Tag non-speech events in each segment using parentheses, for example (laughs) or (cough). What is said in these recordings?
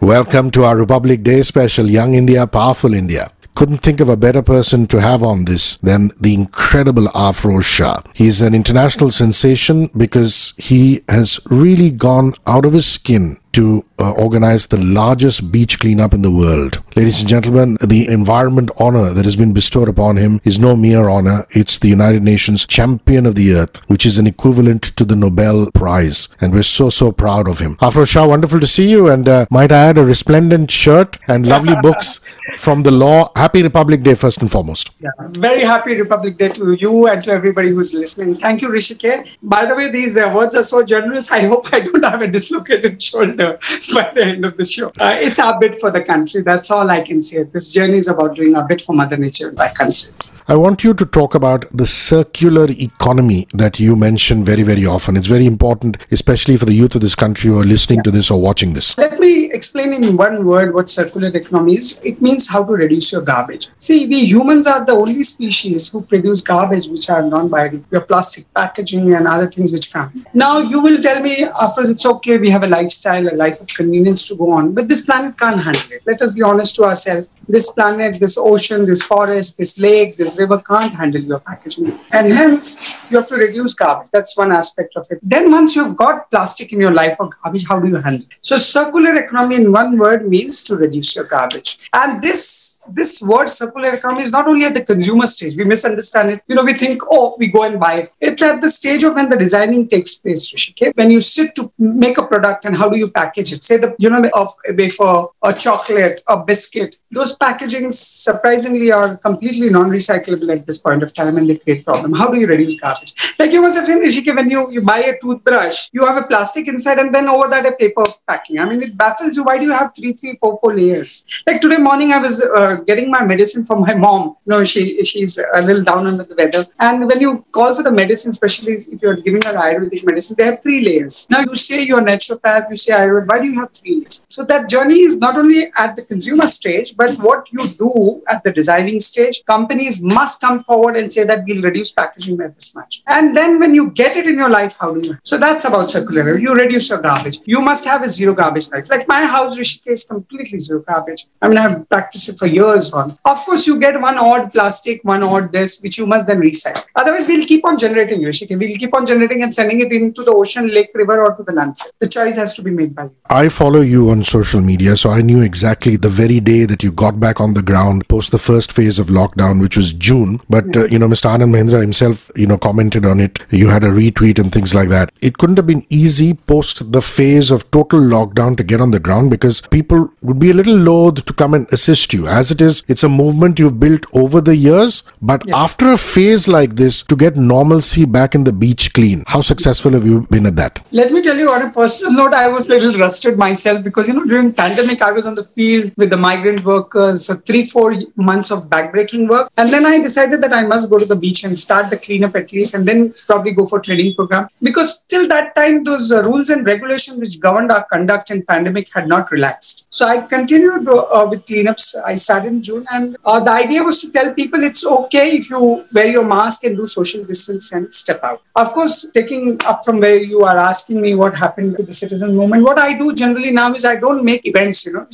Welcome to our Republic Day special, Young India, Powerful India. Couldn't think of a better person to have on this than the incredible Afroz Shah. He's an international sensation because he has really gone out of his skin to uh, organize the largest beach cleanup in the world. Ladies and gentlemen, the environment honor that has been bestowed upon him is no mere honor. It's the United Nations Champion of the Earth, which is an equivalent to the Nobel Prize. And we're so, so proud of him. Afroz Shah, wonderful to see you. And uh, might I add a resplendent shirt and lovely books from the law. Happy Republic Day, first and foremost. Yeah, very happy Republic Day to you and to everybody who's listening. Thank you, Rishike. By the way, these uh, words are so generous. I hope I don't have a dislocated shoulder. (laughs) by the end of the show. Uh, it's our bit for the country. That's all I can say. This journey is about doing a bit for Mother Nature and by countries. I want you to talk about the circular economy that you mention very, very often. It's very important, especially for the youth of this country who are listening yeah. to this or watching this. Let me explain in one word what circular economy is. It means how to reduce your garbage. See, we humans are the only species who produce garbage which are non-biodegradable. Your plastic packaging and other things which come. Now, you will tell me, after it's okay, we have a lifestyle, life of convenience to go on, but this planet can't handle it. Let us be honest to ourselves this planet, this ocean, this forest, this lake, this river can't handle your packaging. And hence, you have to reduce garbage. That's one aspect of it. Then, once you've got plastic in your life or garbage, how do you handle it? So, circular economy in one word means to reduce your garbage. And this this word circular economy is not only at the consumer stage. We misunderstand it. You know, we think, oh, we go and buy it. It's at the stage of when the designing takes place, Hrishikesh. When you sit to make a product and how do you package it? Say the, you know, the, a wafer, a chocolate, a biscuit. Those packagings surprisingly are completely non-recyclable at this point of time and they create problem. How do you reduce garbage? Like you must have seen, when you, you buy a toothbrush, you have a plastic inside and then over that a paper packing. I mean, it baffles you. Why do you have three, three, four, four layers? Like today morning, I was uh, getting my medicine from my mom. You know, she she's a little down under the weather. And when you call for the medicine, especially if you're giving her Ayurvedic medicine, they have three layers. Now you say you're a naturopath, you say Ayurveda, why do you have three layers? So that journey is not only at the consumer stage, but what you do at the designing stage, companies must come forward and say that we'll reduce packaging by this much. And then when you get it in your life, how do you? So that's about circular. You reduce your garbage. You must have a zero garbage life. Like my house, Hrishikesh, is completely zero garbage. I mean, I've practiced it for years on. Of course, you get one odd plastic, one odd this, which you must then recycle. Otherwise, we'll keep on generating, Hrishikesh. We'll keep on generating and sending it into the ocean, lake, river, or to the landfill. The choice has to be made by you. I follow you on social media, so I knew exactly the very day that you got back on the ground post the first phase of lockdown, which was June. But, uh, you know, Mr. Anand Mahindra himself, you know, commented on it. You had a retweet and things like that. It couldn't have been easy post the phase of total lockdown to get on the ground because people would be a little loath to come and assist you. As it is, it's a movement you've built over the years. But yes. after a phase like this, to get normalcy back in the beach clean, how successful have you been at that? Let me tell you on a personal note, I was a little rusted myself because, you know, during pandemic, I was on the field with the migrant workers, so three, four months of backbreaking work. And then I decided that I must go to the beach and start the cleanup at least, and then probably go for training program. Because till that time, those uh, rules and regulations which governed our conduct in pandemic had not relaxed. So I continued uh, with cleanups. I started in June, and uh, the idea was to tell people it's okay if you wear your mask and do social distance and step out. Of course, taking up from where you are asking me what happened to the citizen movement, what I do generally now is I don't make events, you know,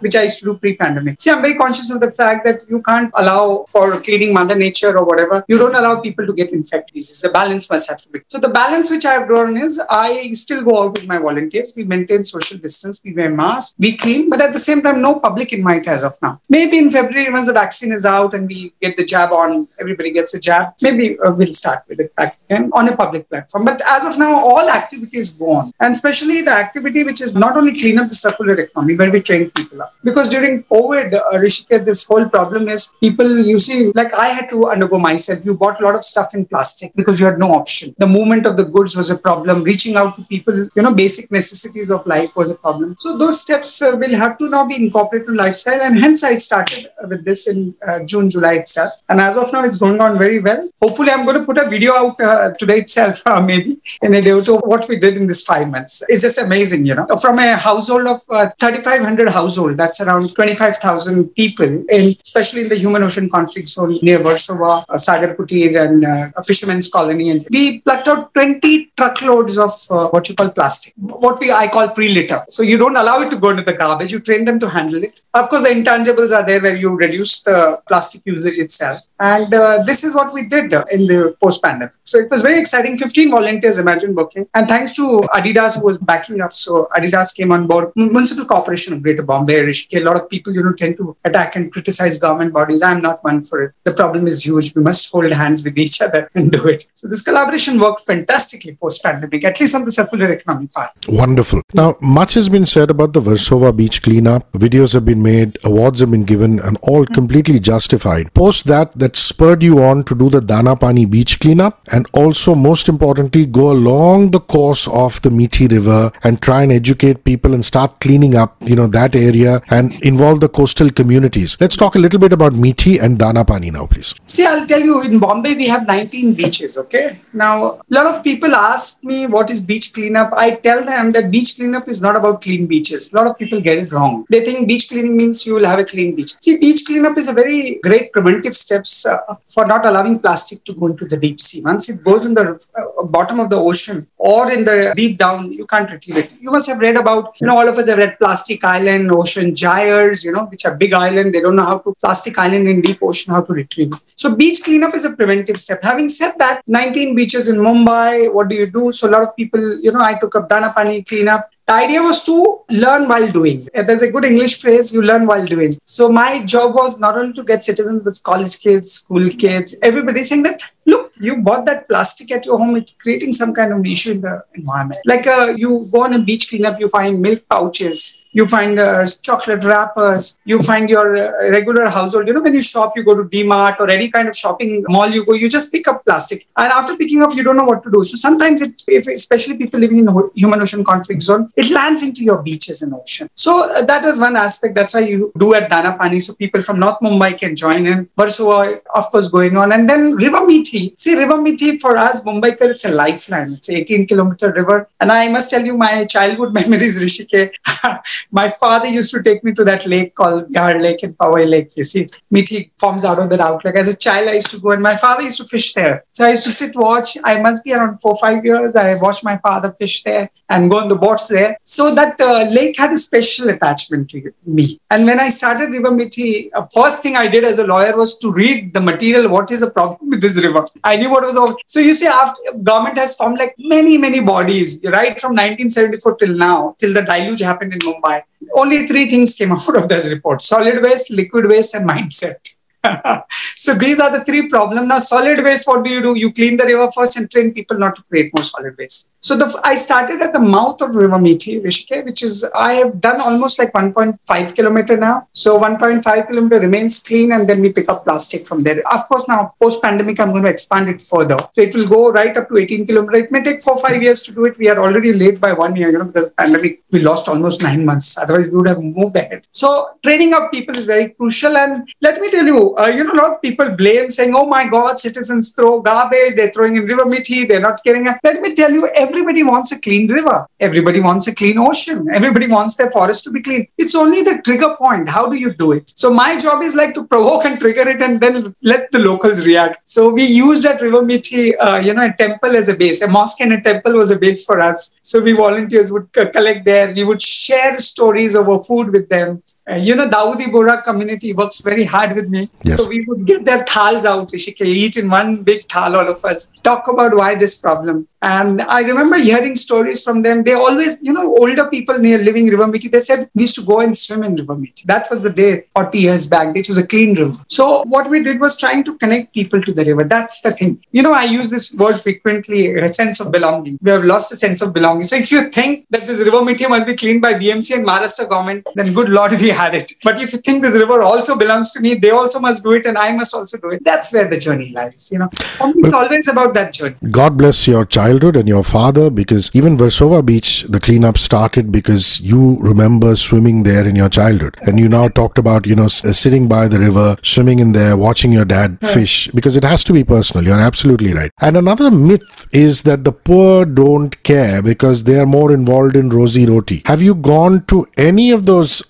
which I used to do pre-pandemic. See, I'm very conscious of the fact that you can't allow for cleaning Mother Nature or whatever. You don't allow people to get infected diseases. The balance must have to be. So the balance which I have drawn is I still go out with my volunteers. We maintain social distance. We wear masks. We clean, but at the same time, no public invite as of now. Maybe in February, once the vaccine is out and we get the jab on, everybody gets a jab. Maybe uh, we'll start with it back again on a public platform. But as of now, all activities go on, and especially the activity which is not only clean up the circular economy, where we train people up. Because during COVID, uh, Hrishikesh, this whole problem is people, you see, like I had to undergo myself. You bought a lot of stuff in plastic because you had no option. The movement of the goods was a problem. Reaching out to people, you know, basic necessities of life was a problem. So those steps uh, will have to now be incorporated in lifestyle, and hence I started started with this in uh, June, July itself. And as of now, it's going on very well. Hopefully, I'm going to put a video out uh, today itself, (laughs) uh, maybe in a day or two, what we did in this five months. It's just amazing, you know. From a household of uh, 3,500 household, that's around 25,000 people, in, especially in the human ocean conflict zone near Versova, uh, Sagar Kutir, and uh, a fisherman's colony. And we plucked out 20 truckloads of uh, what you call plastic, what we I call pre-litter. So you don't allow it to go into the garbage. You train them to handle it. Of course, the intangibles are there where you reduce the plastic usage itself. And uh, this is what we did uh, in the post pandemic. So it was very exciting. 15 volunteers, imagine working. And thanks to Adidas, who was backing up. So Adidas came on board. Municipal Corporation of Greater Bombay, Hrishikesh. A lot of people, you know, tend to attack and criticize government bodies. I'm not one for it. The problem is huge. We must hold hands with each other (laughs) and do it. So this collaboration worked fantastically post pandemic, at least on the circular economy part. Wonderful. Now, much has been said about the Versova beach cleanup. Videos have been made, awards have been given, and all completely justified. Post that, that spurred you on to do the Danapani beach cleanup, and also, most importantly, go along the course of the Mithi River and try and educate people and start cleaning up, you know, that area and involve the coastal communities. Let's talk a little bit about Mithi and Danapani now, please. See, I'll tell you, in Bombay, we have 19 beaches, okay? Now, a lot of people ask me what is beach cleanup. I tell them that beach cleanup is not about clean beaches. A lot of people get it wrong. They think beach cleaning means you will have a clean beach. See, beach cleanup is a very great preventive steps uh, for not allowing plastic to go into the deep sea. Once it goes in the uh, bottom of the ocean or in the deep down, you can't retrieve it. You must have read about, you know, all of us have read Plastic Island, Ocean Gyres, you know, which are big island. They don't know how to plastic island in deep ocean, how to retrieve it. So beach cleanup is a preventive step. Having said that, 19 beaches in Mumbai, what do you do? So a lot of people, you know, I took up Danapani cleanup. The idea was to learn while doing. There's a good English phrase, you learn while doing. So my job was not only to get citizens, but college kids, school kids, everybody saying that, look, you bought that plastic at your home, it's creating some kind of issue in the environment. Like uh, you go on a beach cleanup, you find milk pouches, you find uh, chocolate wrappers, you find your uh, regular household. You know, when you shop, you go to DMart or any kind of shopping mall, you go, you just pick up plastic. And after picking up, you don't know what to do. So sometimes, it, if, especially people living in human ocean conflict zone, it lands into your beaches and ocean. So uh, that is one aspect. That's why you do at Danapani. So people from North Mumbai can join in. Versova, of course, going on. And then River Mithi. See, River Mithi for us, Mumbaikar, it's a lifeline. It's 18 kilometer river. And I must tell you, my childhood (laughs) memories, Hrishikesh. My father used to take me to that lake called Vihar Lake in Powai Lake. You see, Mithi forms out of that outlet. As a child, I used to go and my father used to fish there. So I used to sit, watch. I must be around four, five years. I watched my father fish there and go on the boats there. So that uh, lake had a special attachment to me. And when I started River Mithi, uh, first thing I did as a lawyer was to read the material. What is the problem with this river? I knew what was all. So you see, after government has formed like many, many bodies, right from 1974 till now, till the deluge happened in Mumbai only three things came (laughs) out of this report solid waste, liquid waste, and mindset. (laughs) so these are the three problems. Now, solid waste, what do you do? You clean the river first and train people not to create more solid waste. So the, I started at the mouth of River Mithi, Hrishikesh, which is I have done almost like 1.5 kilometer now. So 1.5 kilometer remains clean, and then we pick up plastic from there. Of course, now post pandemic, I'm going to expand it further. So it will go right up to 18 kilometer. It may take four five years to do it. We are already late by one year. You know, because pandemic we lost almost nine months. Otherwise, we would have moved ahead. So training of people is very crucial. And let me tell you, uh, you know, a lot of people blame saying, "Oh my God, citizens throw garbage. They're throwing in River Mithi. They're not caring." Let me tell you, everybody wants a clean river. Everybody wants a clean ocean. Everybody wants their forest to be clean. It's only the trigger point. How do you do it? So my job is like to provoke and trigger it, and then let the locals react. So we used that River Mithi, uh, you know, a temple as a base. A mosque and a temple was a base for us. So we volunteers would collect there. We would share stories over food with them. Uh, you know, Dawoodi Bohra community works very hard with me. Yes. So we would get their thals out, Hrishikesh, eat in one big thal, all of us, talk about why this problem. And I remember hearing stories from them. They always, you know, older people near living River Mithi, they said we used to go and swim in River Mithi. That was the day 40 years back. It was a clean river. So what we did was trying to connect people to the river. That's the thing. You know, I use this word frequently, a sense of belonging. We have lost a sense of belonging. So if you think that this River Mithi must be cleaned by BMC and Maharashtra government, then good Lord, we had it. But if you think this river also belongs to me, they also must do it and I must also do it. That's where the journey lies. You know, it's always about that journey. God bless your childhood and your father because even Versova Beach, the cleanup started because you remember swimming there in your childhood. And you now talked about, you know, uh, sitting by the river, swimming in there, watching your dad hmm. fish because it has to be personal. You're absolutely right. And another myth is that the poor don't care because they are more involved in rozi roti. Have you gone to any of those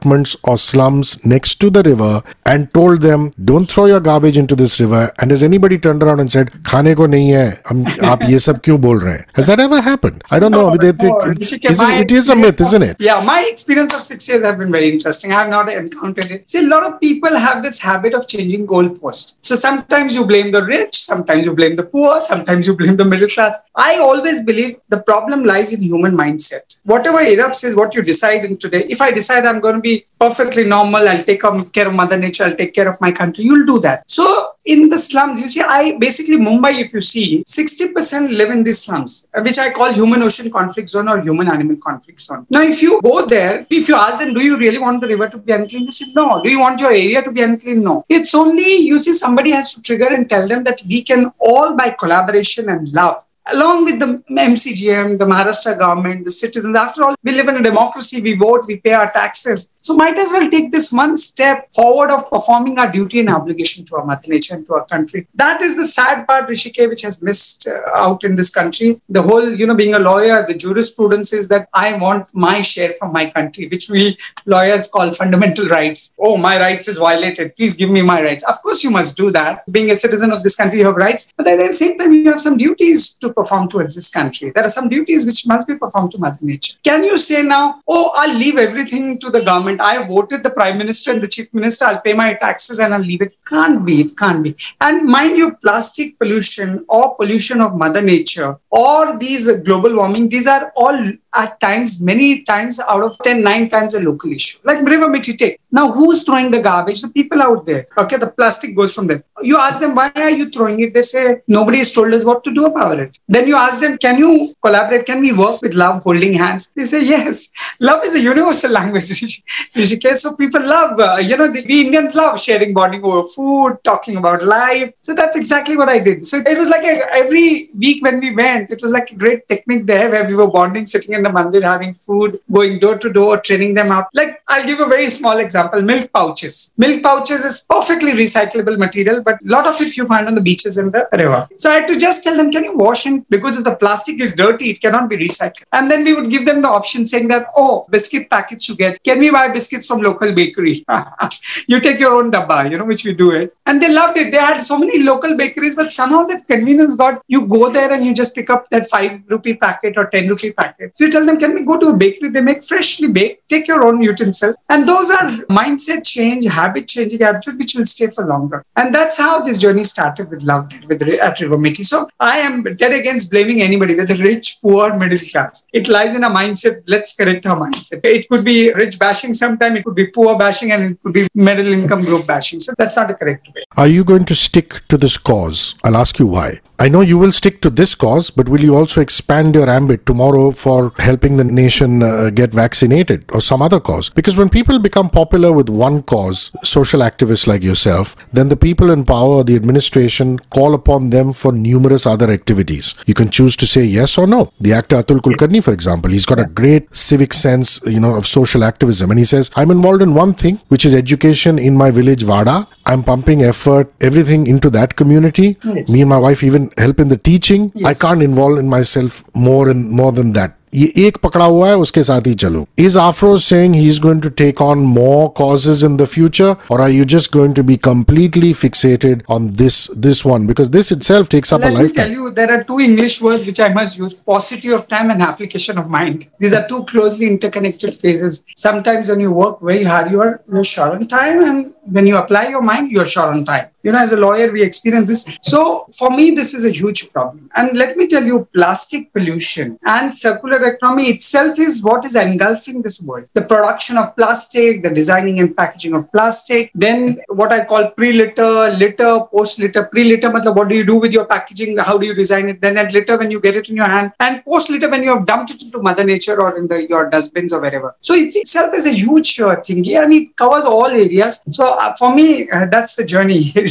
apartments or slums next to the river and told them, don't throw your garbage into this river. And has anybody turned around and said, khane ko nahi hai, hum, aap ye sab kyun bol rahe? Has that ever happened? I don't know. No, they it's, it is a myth, isn't it? Yeah, my experience of six years have been very interesting. I have not encountered it. See, a lot of people have this habit of changing goalposts. So sometimes you blame the rich, sometimes you blame the poor, sometimes you blame the middle class. I always believe the problem lies in human mindset. Whatever erupts is what you decide in today. If I decide I'm going to be perfectly normal, I'll take care of Mother Nature, I'll take care of my country, you'll do that. So in the slums, you see, I basically Mumbai, if you see, 60% live in these slums, which I call human ocean conflict zone or human animal conflict zone. Now, if you go there, if you ask them, do you really want the river to be unclean? They say, no. Do you want your area to be unclean? No. It's only, you see, somebody has to trigger and tell them that we can all, by collaboration and love, along with the MCGM, the Maharashtra government, the citizens. After all, we live in a democracy. We vote, we pay our taxes. So might as well take this one step forward of performing our duty and obligation to our mother nature and to our country. That is the sad part, Rishike, which has missed uh, out in this country. The whole, you know, being a lawyer, the jurisprudence is that I want my share from my country, which we lawyers call fundamental rights. Oh, my rights is violated. Please give me my rights. Of course, you must do that. Being a citizen of this country, you have rights, but at the same time, you have some duties to perform towards this country. There are some duties which must be performed to mother nature. Can you say now, oh, I'll leave everything to the government? Government. I voted the prime minister and the chief minister. I'll pay my taxes and I'll leave it. Can't be. It can't be. And mind you, plastic pollution or pollution of mother nature or these global warming, these are all at times, many times out of 10, nine times a local issue. Like River Mithi Now, who's throwing the garbage? The people out there. Okay, the plastic goes from there. You ask them, why are you throwing it? They say, nobody has told us what to do about it. Then you ask them, can you collaborate? Can we work with love, holding hands? They say, yes. Love is a universal (laughs) language. So people love, uh, you know, the, we Indians love sharing, bonding over food, talking about life. So that's exactly what I did. So it was like a, every week when we went, it was like a great technique there where we were bonding, sitting in the mandir, having food, going door to door, training them up. Like I'll give a very small example: milk pouches. Milk pouches is perfectly recyclable material, but a lot of it you find on the beaches in the river. So I had to just tell them, can you wash it? Because if the plastic is dirty, it cannot be recycled. And then we would give them the option saying that, oh, biscuit packets you get. Can we buy biscuits from local bakery? (laughs) you take your own dabba, you know, which we do it. And they loved it. They had so many local bakeries, but somehow that convenience got you go there and you just pick up that five rupee packet or 10 rupee packet. So tell them, can we go to a bakery? They make freshly baked, take your own utensil. And those are mindset change, habit changing habits which will stay for longer. And that's how this journey started with love with at River Mithi. So I am dead against blaming anybody, whether rich, poor, middle class. It lies in a mindset. Let's correct our mindset. It could be rich bashing sometime, it could be poor bashing, and it could be middle income group bashing. So that's not the correct way. Are you going to stick to this cause? I'll ask you why. I know you will stick to this cause, but will you also expand your ambit tomorrow for helping the nation uh, get vaccinated or some other cause? Because when people become popular with one cause, social activists like yourself, then the people in power or the administration call upon them for numerous other activities. You can choose to say yes or no. The actor Atul Kulkarni, for example, he's got a great civic sense, you know, of social activism. And he says, I'm involved in one thing, which is education in my village, Vada. I'm pumping effort, everything into that community. Yes. Me and my wife even help in the teaching. Yes. I can't involve in myself more and more than that. ये एक पकड़ा हुआ है उसके साथ ही चलो is आफ्रो saying he is going to take on more causes in the future or are you just going to B completely fixated on this this one because this itself takes up Let a lifetime. tell you, there are two English words which I must use: paucity of time and application of mind. These are two closely interconnected phases. Sometimes when you work very hard, you are you're short on time, and when you apply your mind, you're short on time. You know, as a lawyer, we experience this. So for me, this is a huge problem. And let me tell you, plastic pollution and circular economy itself is what is engulfing this world. The production of plastic, the designing and packaging of plastic, then what I call pre-litter, litter, post-litter. Pre-litter, what do you do with your packaging? How do you design it? Then at litter when you get it in your hand, and post-litter when you have dumped it into Mother Nature or in the your dustbins or wherever. So it itself is a huge uh, thing, and it covers all areas. So uh, for me, uh, that's the journey, (laughs)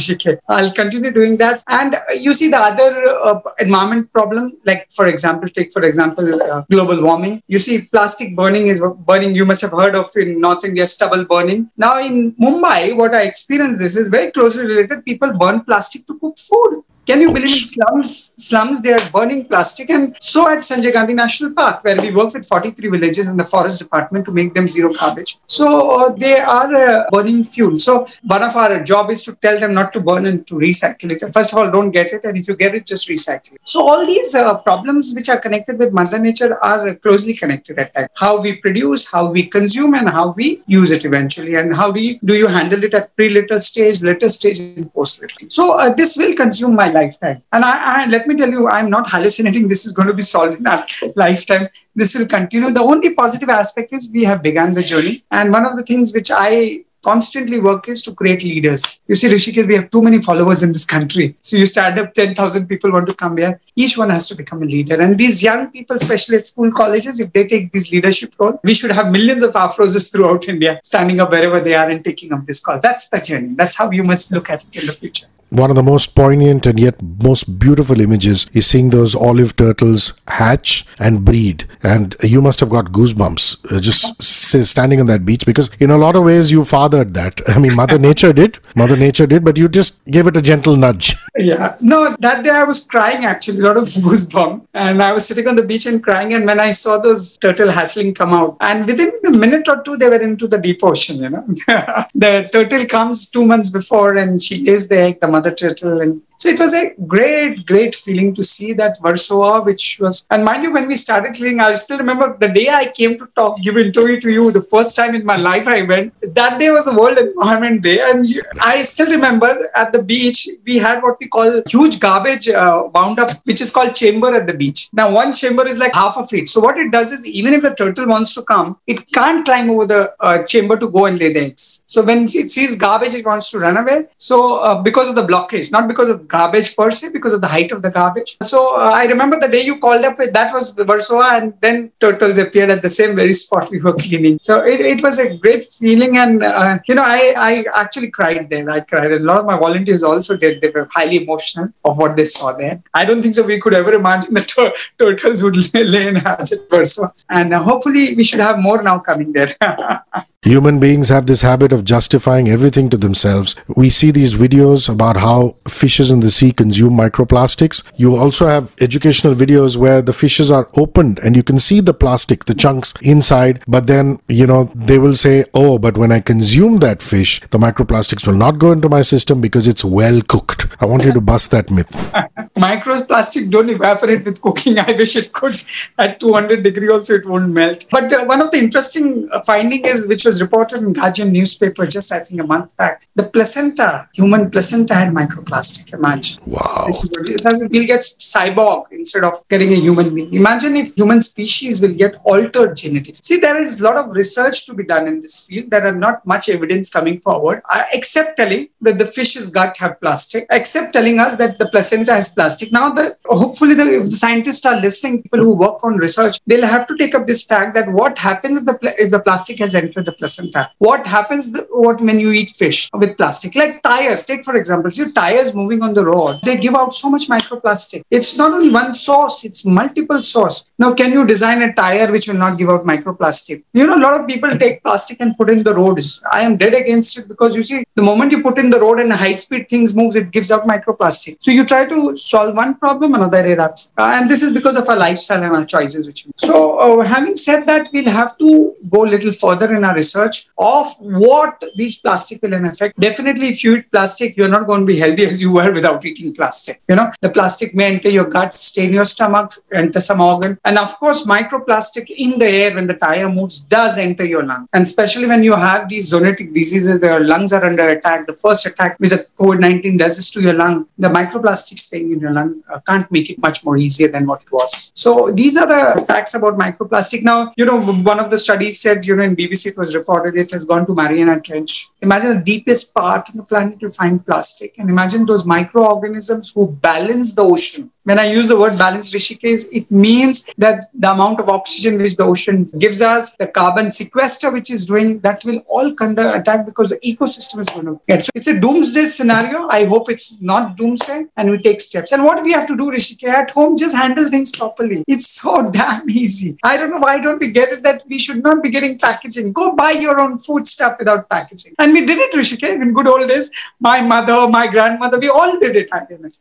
I'll continue doing that. And uh, you see the other uh, environment problem, like for example, take for example uh, global warming. You see plastic burning is burning. You must have heard of in North India stubble burning. Now in Mumbai, what I experienced this is very closely related. People burn plastic to cook food. Can you believe in slums? Slums, they are burning plastic. And so at Sanjay Gandhi National Park, where we work with 43 villages in the forest department to make them zero garbage. So uh, they are uh, burning fuel. So one of our job is to tell them not to burn and to recycle it. First of all, don't get it. And if you get it, just recycle it. So all these uh, problems which are connected with Mother Nature are closely connected at. How we produce, how we consume, and how we use it eventually. And how do you, do you handle it at pre-litter stage, litter stage, and post-litter. So uh, this will consume my lifetime. And I, I, let me tell you, I'm not hallucinating. This is going to be solved in our (laughs) lifetime. This will continue. The only positive aspect is we have begun the journey. And one of the things which I constantly work is to create leaders. You see, Hrishikesh, we have too many followers in this country. So you stand up, 10,000 people want to come here. Each one has to become a leader. And these young people, especially at school colleges, if they take this leadership role, we should have millions of Afrozes throughout India standing up wherever they are and taking up this call. That's the journey. That's how you must look at it in the future one of the most poignant and yet most beautiful images is seeing those olive turtles hatch and breed. And you must have got goosebumps uh, just standing on that beach because, in a lot of ways, you fathered that. (laughs) I mean, Mother Nature did, Mother Nature did, but you just gave it a gentle nudge. Yeah, no, that day I was crying actually, a lot of (laughs) goosebumps. And I was sitting on the beach and crying. And when I saw those turtle hatchling come out, and within a minute or two, they were into the deep ocean, you know. (laughs) the turtle comes two months before and she lays the egg, the mother turtle, and so it was a great, great feeling to see that Versova, which was, and mind you, when we started cleaning, I still remember the day I came to talk, give interview to you, the first time in my life I went, that day was a World Environment Day. And I still remember at the beach, we had what we call huge garbage uh, wound up, which is called chamber at the beach. Now, one chamber is like half a feet. So what it does is, even if the turtle wants to come, it can't climb over the uh, chamber to go and lay the eggs. So when it sees garbage, it wants to run away. So uh, because of the blockage, not because of garbage per se because of the height of the garbage. So uh, I remember the day you called up, that was Versova, and then turtles appeared at the same very spot we were cleaning. So it, it was a great feeling, and uh, you know, I, I actually cried there. I cried. A lot of my volunteers also did. They were highly emotional of what they saw there. I don't think so. We could ever imagine the tur- turtles would (laughs) lay in Versova, and uh, hopefully we should have more now coming there. (laughs) Human beings have this habit of justifying everything to themselves. We see these videos about how fishes in the sea consume microplastics. You also have educational videos where the fishes are opened and you can see the plastic, the chunks inside, but then, you know, they will say, oh, but when I consume that fish, the microplastics will not go into my system because it's well cooked. I want you to bust that myth. (laughs) Microplastic don't evaporate with cooking. I wish it could. At 200 degree also, it won't melt. But uh, one of the interesting uh, finding is, which was reported in Guardian newspaper just, I think, a month back. The placenta, human placenta had microplastic. Imagine. Wow. This is what we'll get cyborg instead of getting a human being. Imagine if human species will get altered genetically. See, there is a lot of research to be done in this field. There are not much evidence coming forward, uh, except telling that the fish's gut have plastic, except telling us that the placenta has plastic. Now, the, hopefully, the, the scientists are listening, people who work on research, they'll have to take up this fact that what happens if the, if the plastic has entered the placenta. What happens the, what when you eat fish with plastic? Like tires, take for example, see tires moving on the road, they give out so much microplastic. It's not only one source, it's multiple source. Now, can you design a tire which will not give out microplastic? You know, a lot of people take plastic and put in the roads. I am dead against it because you see, the moment you put in the road and high speed things moves, it gives out without microplastic. So you try to solve one problem, another erupts. Uh, and this is because of our lifestyle and our choices. Which so uh, having said that, we'll have to go a little further in our research of what these plastic will effect. Definitely, if you eat plastic, you're not going to be healthy (laughs) as you were without eating plastic. You know, the plastic may enter your gut, stain your stomach, enter some organ. And of course, microplastic in the air when the tire moves does enter your lung. And especially when you have these zoonotic diseases, your lungs are under attack. The first attack with the COVID-19 does this to your lung. The microplastic staying in your lung uh, can't make it much more easier than what it was. So these are the facts about microplastic. Now, you know, one of the studies said, you know, in BBC it was reported it has gone to Mariana Trench. Imagine the deepest part in the planet you find plastic. And imagine those microorganisms who balance the ocean when I use the word balanced Hrishikesh, it means that the amount of oxygen which the ocean gives us, the carbon sequester which is doing, that will all under attack because the ecosystem is going to get. So it's a doomsday scenario. I hope it's not doomsday and we take steps. And what we have to do, Hrishikesh, at home, just handle things properly. It's so (laughs) damn easy. I don't know why don't we get it that we should not be getting packaging. Go buy your own food stuff without packaging. And we did it, Hrishikesh, in good old days. My mother, my grandmother, we all did it.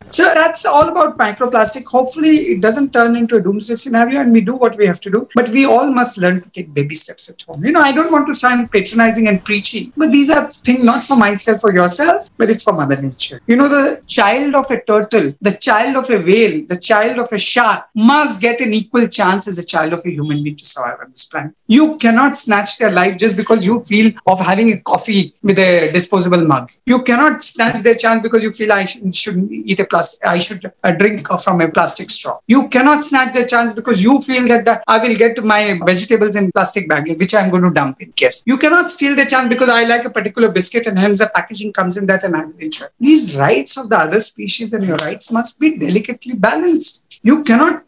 So that's all about micro hopefully it doesn't turn into a doomsday scenario and we do what we have to do. But we all must learn to take baby steps at home. You know, I don't want to sound patronizing and preachy, but these are things not for myself or yourself, but it's for Mother Nature. You know, the child of a turtle, the child of a whale, the child of a shark must get an equal chance as a child of a human being to survive on this planet. You cannot snatch their life just because you feel of having a coffee with a disposable mug. You cannot snatch their chance because you feel I should, eat a plastic, I should uh, drink from a plastic straw. You cannot snatch the chance because you feel that the, I will get my vegetables in plastic bag, which I'm going to dump in case. You cannot steal the chance because I like a particular biscuit and hence the packaging comes in that and I will enjoy. These rights of the other species and your rights must be delicately balanced. You cannot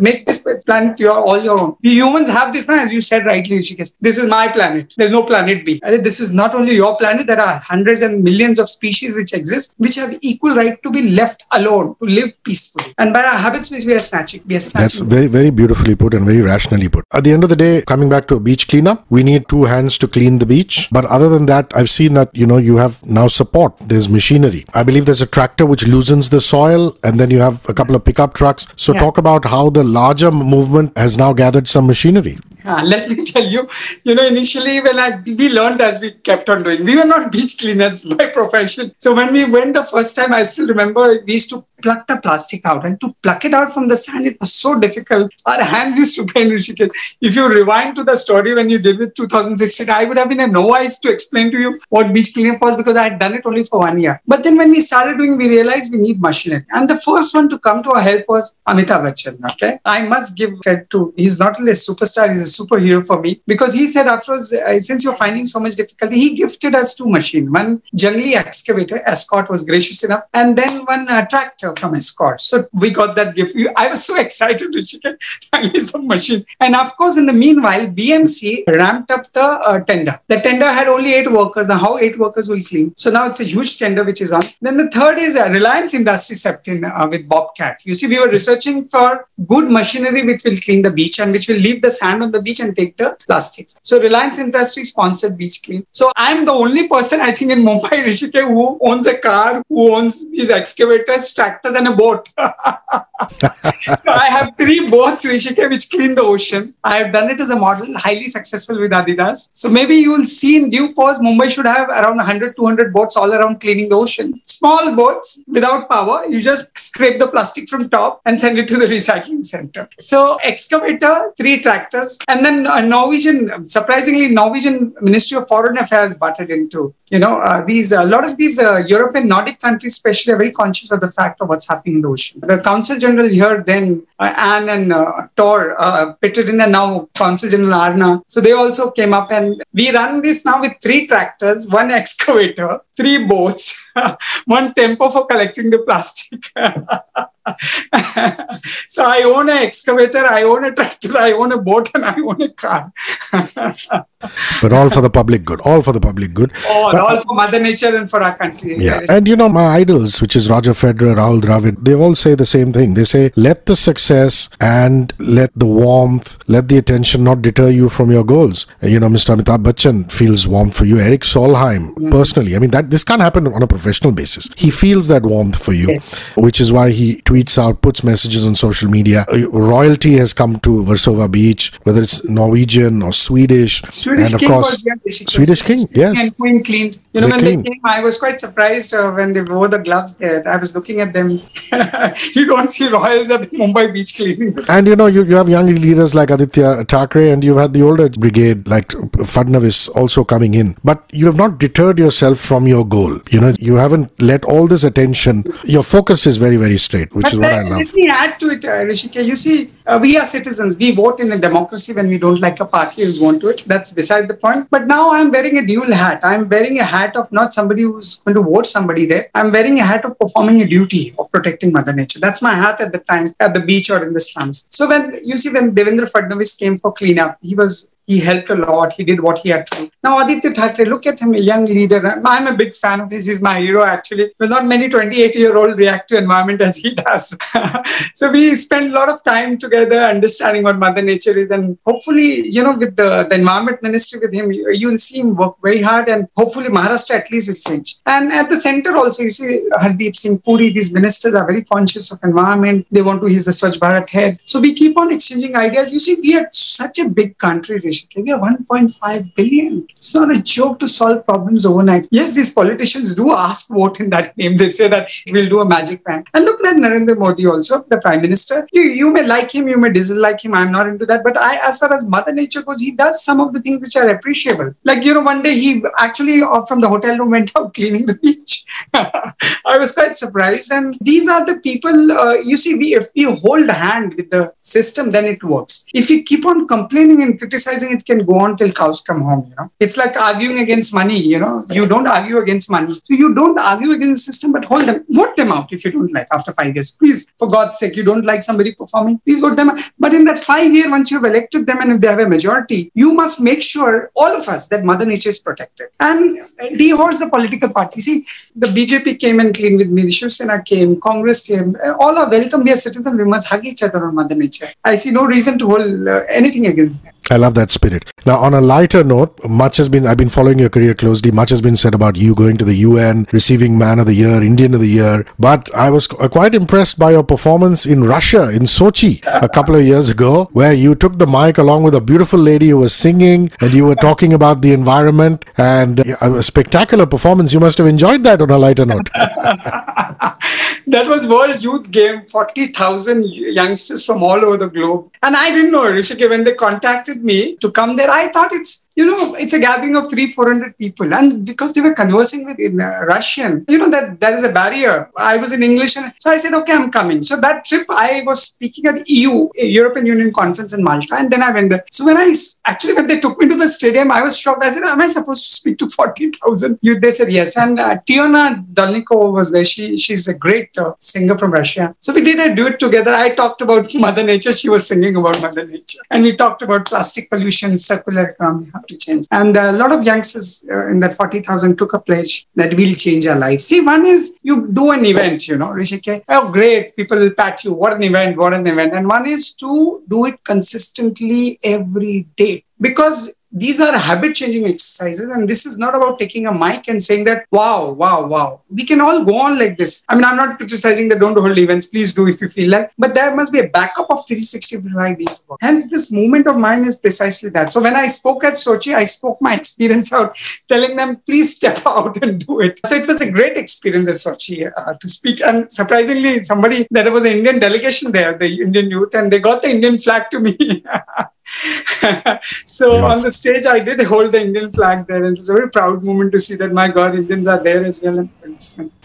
make this planet your all your own. We humans have this now, as you said rightly, Hrishikesh. This is my planet. There's no planet B. This is not only your planet. There are hundreds and millions of species which exist, which have equal right to be left alone, to live peacefully. And by our habits, we are snatching. We are snatching. That's very, very beautifully put and very rationally put. At the end of the day, coming back to a beach cleanup, we need two hands to clean the beach. But other than that, I've seen that you know you have now support. There's machinery. I believe there's a tractor which loosens the soil, and then you have a couple of pickup trucks. So yeah. talk about how the larger movement has now gathered some machinery. Uh, (laughs) let me tell you, you know, initially when I we learned as we kept on doing, we were not beach cleaners (laughs) by profession. So when we went the first time, I still remember we used to pluck the plastic out. And to pluck it out from the sand, it was so difficult. Our hands used to pain. If you rewind to the story when you did with 2016, I would have been a no eyes to explain to you what beach cleanup was because I had done it only for one year. But then when we started doing, we realized we need machinery. And the first one to come to our help was Amitabh Bachchan. Okay. I must give credit to, he's not only a superstar, he's a superhero for me because he said, after uh, since you're finding so much difficulty, he gifted us two machines. One Jungli excavator, Escort was gracious enough, and then one uh, tractor from Escort. So we got that gift. I was so (laughs) excited to (laughs) finally some machine. And of course, in the meanwhile, BMC ramped up the uh, tender. The tender had only eight workers. Now, how eight workers will clean? So now it's a huge tender which is on. Then the third is uh, Reliance Industry stepped in uh, with Bobcat. You see, we were researching for good machinery which will clean the beach and which will leave the sand on the beach and take the plastics. So Reliance Industry sponsored Beach Clean. So I'm the only person I think in Mumbai, (laughs) Hrishikesh, who owns a car, who owns these excavators, tractors tractors and a boat. (laughs) (laughs) so I have three boats, Hrishikesh, which clean the ocean. I have done it as a model, highly successful with Adidas. So maybe you will see in due course, Mumbai should have around 100, 200 boats all around cleaning the ocean. Small boats without power. You just scrape the plastic from top and send it to the recycling center. So excavator, three tractors, and then uh, Norwegian, surprisingly, Norwegian Ministry of Foreign Affairs butted into. You know, uh, these a lot of these uh, European Nordic countries, especially, are very conscious of the fact of what's happening in the ocean. The Consul General here then, Anne and uh, Tor, uh, and now General Arna. So they also came up, and we run this now with three tractors, one excavator, three boats, (laughs) one tempo for collecting the plastic. (laughs) so I own an excavator, I own a tractor, I own a boat, and I own a car. (laughs) but all for the public good. All for the public good. All, but, all for Mother Nature and for our country. Yeah, and you know my idols, which is Roger Federer, Rahul Dravid, they all say the same thing. They say, "Let the success." Success and let the warmth, let the attention not deter you from your goals. You know, Mr. Amitabh Bachchan feels warmth for you. Eric Solheim, yes. personally, I mean, that this can't happen on a professional basis. He feels that warmth for you, yes. which is why he tweets out, puts messages on social media. Uh, royalty has come to Versova Beach, whether it's Norwegian or Swedish, Swedish and of course, Swedish King, yes, and Queen cleaned. You know, they when clean. they came, I was quite surprised uh, when they wore the gloves there. I was looking at them. (laughs) you don't see royals at Mumbai beach cleaning. And you know, you, you have young leaders like Aditya Thackeray, and you've had the older brigade like Fadnavis also coming in. But you have not deterred yourself from your goal. You know, you haven't let all this attention. Your focus is very, very straight, which but is what I love. Let me add to it, uh, Rishika. You see, uh, we are citizens. We vote in a democracy when we don't like a party, we want to it. That's beside the point. But now I'm wearing a dual hat. I'm wearing a hat of not somebody who's going to vote somebody there. I'm wearing a hat of performing a duty of protecting Mother Nature. That's my hat at the time at the beach in the slums. So when you see when Devendra Fadnavis came for cleanup, he was he helped a lot. He did what he had to. Now, Aditya Thackeray, look at him, a young leader. I'm a big fan of his. He's my hero, actually. But not many 28 year old react to environment (laughs) as he does. (laughs) so we spend a lot of time together understanding what Mother Nature is. And hopefully, you know, with the, the environment ministry with him, you, you'll see him work very hard. And hopefully, Maharashtra at least will change. And at the center also, you see Hardeep Singh Puri, these ministers are very conscious of environment. They want to, he's the Swachh Bharat head. So we keep on exchanging ideas. You see, we are such a big country, we are 1.5 billion. It's not a joke to solve problems overnight. Yes, these politicians do ask vote in that name. They say that we'll do a magic plan. And look at Narendra Modi also, the Prime Minister. You, you may like him, you may dislike him. I'm not into that. But I, as far as Mother Nature goes, he does some of the things which are appreciable. Like, you know, one day he actually uh, from the hotel room went out (laughs) cleaning the beach. (laughs) I was quite surprised. And these are the people, uh, you see, we, if we hold hand with the system, then it works. If we keep on complaining and criticizing, it can go on till cows come home. You know, it's like arguing against money. You know, you don't argue against money. So you don't argue against the system, but hold them, vote them out if you don't like after five years. Please, for God's sake, you don't like somebody performing, please vote them out. But in that five year, once you've elected them and if they have a majority, you must make sure all of us that Mother Nature is protected and dehorse the political party. See, the BJP came and cleaned with me. The Shiv Sena came, Congress came. All are welcome. We are citizens. We must hug each other on Mother Nature. I see no reason to hold uh, anything against them. I love that spirit. Now, on a lighter note, much has been, I've been following your career closely. Much has been said about you going to the UN, receiving Man of the Year, Indian of the Year. But I was quite impressed by your performance in Russia, in Sochi, a couple of years ago, where you took the mic along with a beautiful lady who was singing and you were talking about the environment and a spectacular performance. You must have enjoyed that on a lighter note. (laughs) that was World Youth Game, 40,000 youngsters from all over the globe. And I didn't know, Rishike, when they contacted me to come there, I thought it's, you know, it's a gathering of three, 400 people. And because they were conversing with in uh, Russian, you know, that there is a barrier. I was in English. And so I said, okay, I'm coming. So that trip, I was speaking at EU, European Union conference in Malta. And then I went there. So when I, actually, when they took me to the stadium, I was shocked. I said, am I supposed to speak to 40,000 youth? They said, yes. And uh, Tiona Dolnikova was there. She, she's a great uh, singer from Russia. So we did a duet together. I talked about (laughs) Mother Nature. She was singing about Mother Nature. And we talked about plastic pollution, circular economy, to change. And a lot of youngsters uh, in that 40,000 took a pledge that we'll change our lives. See, one is you do an event, you know, Rishike. Oh, great. People will pat you. What an event. What an event. And one is to do it consistently every day because these are habit changing exercises and this is not about taking a mic and saying that wow wow wow. We can all go on like this. I mean i'm not criticizing that don't hold events. Please do if you feel like but there must be a backup of 365 days hence this movement of mine is precisely that. So when i spoke at sochi i spoke my experience out telling them please step (laughs) out and do it. So it was a great experience at sochi uh, to speak. And surprisingly somebody there was an indian delegation there the indian youth and they got the indian flag to me (laughs) (laughs) so yeah. on the stage, I did hold the Indian flag there, and it was a very proud moment to see that my God, Indians are there as well.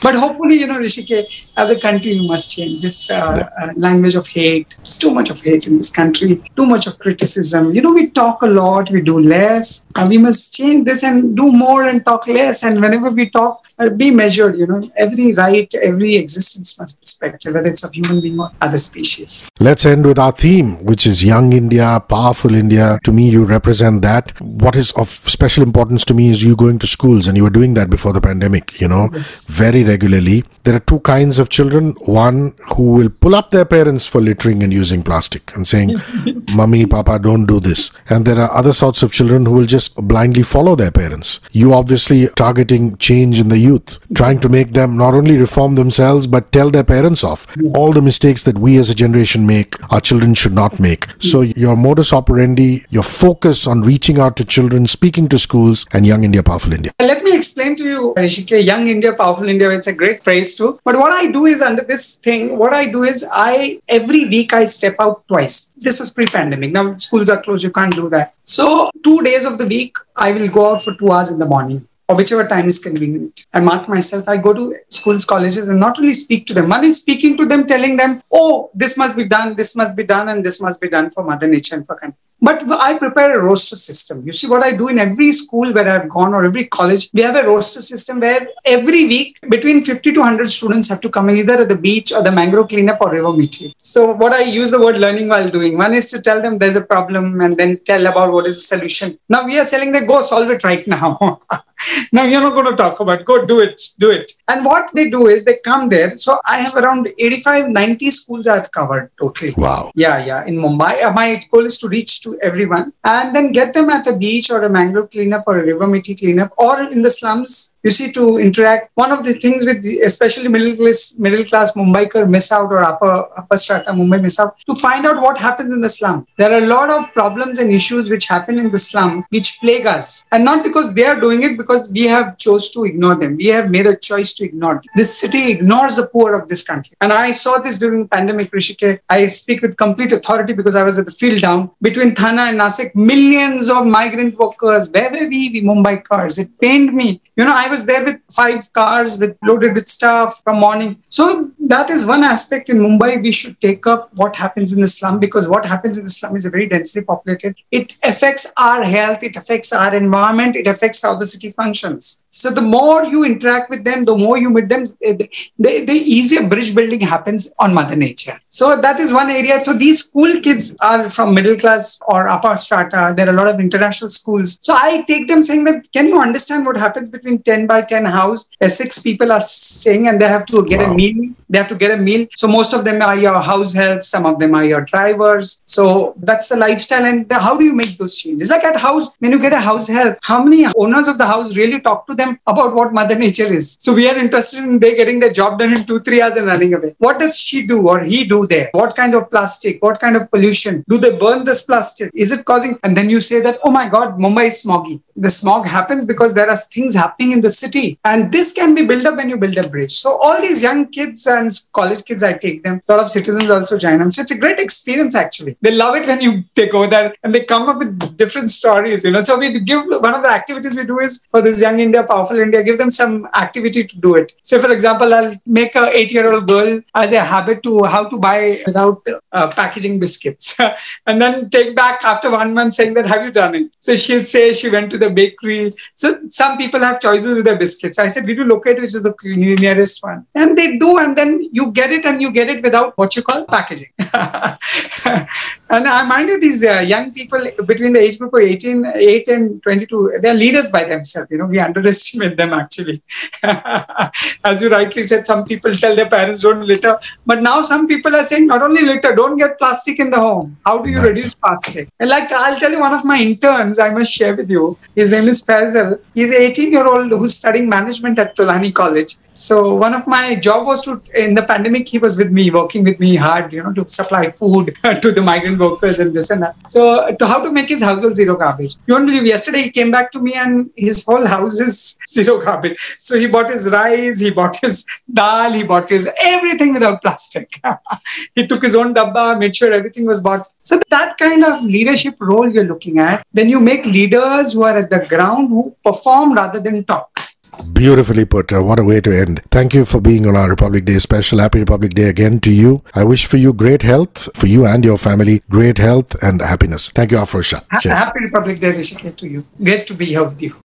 But hopefully, you know, Rishike, as a country, we must change this uh, yeah. uh, language of hate. There's too much of hate in this country, too much of criticism. You know, we talk a lot, we do less. And we must change this and do more and talk less. And whenever we talk, uh, be measured. You know, every right, every existence must be respected, whether it's of human being or other species. Let's end with our theme, which is Young India, Power Powerful India, to me, you represent that. What is of special importance to me is you going to schools, and you were doing that before the pandemic, you know, Yes. very regularly. There are two kinds of children. One who will pull up their parents for littering and using plastic and saying, (laughs) Mummy, Papa, don't do this. And there are other sorts of children who will just blindly follow their parents. You obviously targeting change in the youth, trying to make them not only reform themselves but tell their parents off. All the mistakes that we as a generation make, our children should not make. So your modus operandi, your focus on reaching out to children, speaking to schools, and Young India, Powerful India. Let me explain to you, Rishike, Young India, Powerful India, it's a great phrase too. But what I do is under this thing, what I do is I, every week I step out twice. This was pre-pandemic. Now schools are closed, you can't do that. So two days of the week, I will go out for two hours in the morning or whichever time is convenient. I mark myself, I go to schools, colleges, and not only speak to them. One is speaking to them, telling them, oh, this must be done, this must be done, and this must be done for Mother Nature and for country. But I prepare a roster system. You see, what I do in every school where I've gone or every college, we have a roster system where every week between 50 to 100 students have to come either at the beach or the mangrove cleanup or river Mithi. So, what I use the word learning while doing one is to tell them there's a problem and then tell about what is the solution. Now, we are telling them go solve it right now. (laughs) (laughs) now, you're not going to talk about go do it, do it. And what they do is they come there. So, I have around 85, 90 schools I've covered totally. Wow. Yeah, yeah. In Mumbai, uh, my goal is to reach to everyone and then get them at a beach or a mangrove cleanup or a river Mithi cleanup or in the slums. You see, to interact. One of the things with the, especially middle class, middle class Mumbaikar miss out or upper upper strata Mumbai miss out to find out what happens in the slum. There are a lot of problems and issues which happen in the slum which plague us, and not because they are doing it, because we have chose to ignore them. We have made a choice to ignore. Them. This city ignores the poor of this country, and I saw this during pandemic. Rishike, I speak with complete authority because I was at the field down between Thana and Nasik. Millions of migrant workers. Where were we? We Mumbaikars. It pained me. You know, I was there with five cars with loaded with stuff from morning. So that is one aspect in Mumbai we should take up what happens in the slum because what happens in the slum is very densely populated. It affects our health, it affects our environment, it affects how the city functions. So the more you interact with them, the more you meet them, eh, the, the, the easier bridge building happens on Mother Nature. So that is one area. So these school kids are from middle class or upper strata. There are a lot of international schools. So I take them saying that, can you understand what happens between 10 by 10 house? Six people are saying and they have to get a meal. They have to get a meal. So most of them are your house help. Some of them are your drivers. So that's the lifestyle. And the, how do you make those changes? Like at house, when you get a house help, how many owners of the house really talk to them about what Mother Nature is? So we are interested in they getting their job done in two, three hours and running away. What does she do or he do there? What kind of plastic? What kind of pollution? Do they burn this plastic? Is it causing? And then you say that, oh my God, Mumbai is smoggy. The smog happens because there are things happening in the city. And this can be built up when you build a bridge. So all these young kids and college kids, I take them. A lot of citizens also join them. So it's a great experience actually. They love it when you (laughs) they go there and they come up with different stories, you know. So we give one of the activities we do is for this young India, powerful India, give them some activity to do it. Say, for example, I'll make a eight-year-old girl as a habit to how to buy without uh, packaging biscuits, (laughs) and then take back after one month saying that have you done it? So she'll say she went to the bakery. So some people have choices with their biscuits. I said, did you locate which is the nearest one? And they do, and then you get it, and you get it without what you call packaging. (laughs) and I mind you, these uh, young people between the age group of 18, 8 and 22, they're leaders by themselves. You know, we underestimate them actually. (laughs) As you rightly said, some people tell their parents don't litter, but now some people are saying not only litter, don't get plastic in the home. How do you Nice. reduce plastic? And like I'll tell you, one of my interns, I must share with you. His name is Faisal. He's an 18 year old who's studying management at Tolani College. So one of my job was to in the pandemic he was with me working with me hard you know to supply food (laughs) to the migrant workers and this and that. So to how to make his household zero garbage. You won't believe yesterday he came back to me and his whole house is (laughs) zero garbage. So he bought his rice, he bought his dal, he bought his everything without plastic. (laughs) he took his own dabba, made sure everything was bought. So that kind of leadership role you're looking at, then you make leaders who are at the ground who perform rather than talk. Beautifully put. Uh, what a way to end. Thank you for being on our Republic Day special. Happy Republic Day again to you. I wish for you great health, for you and your family, great health and happiness. Thank you, Afroz Shah. Ha- Cheers. Happy Republic Day, Hrishikesh, to you. Great to be here with you.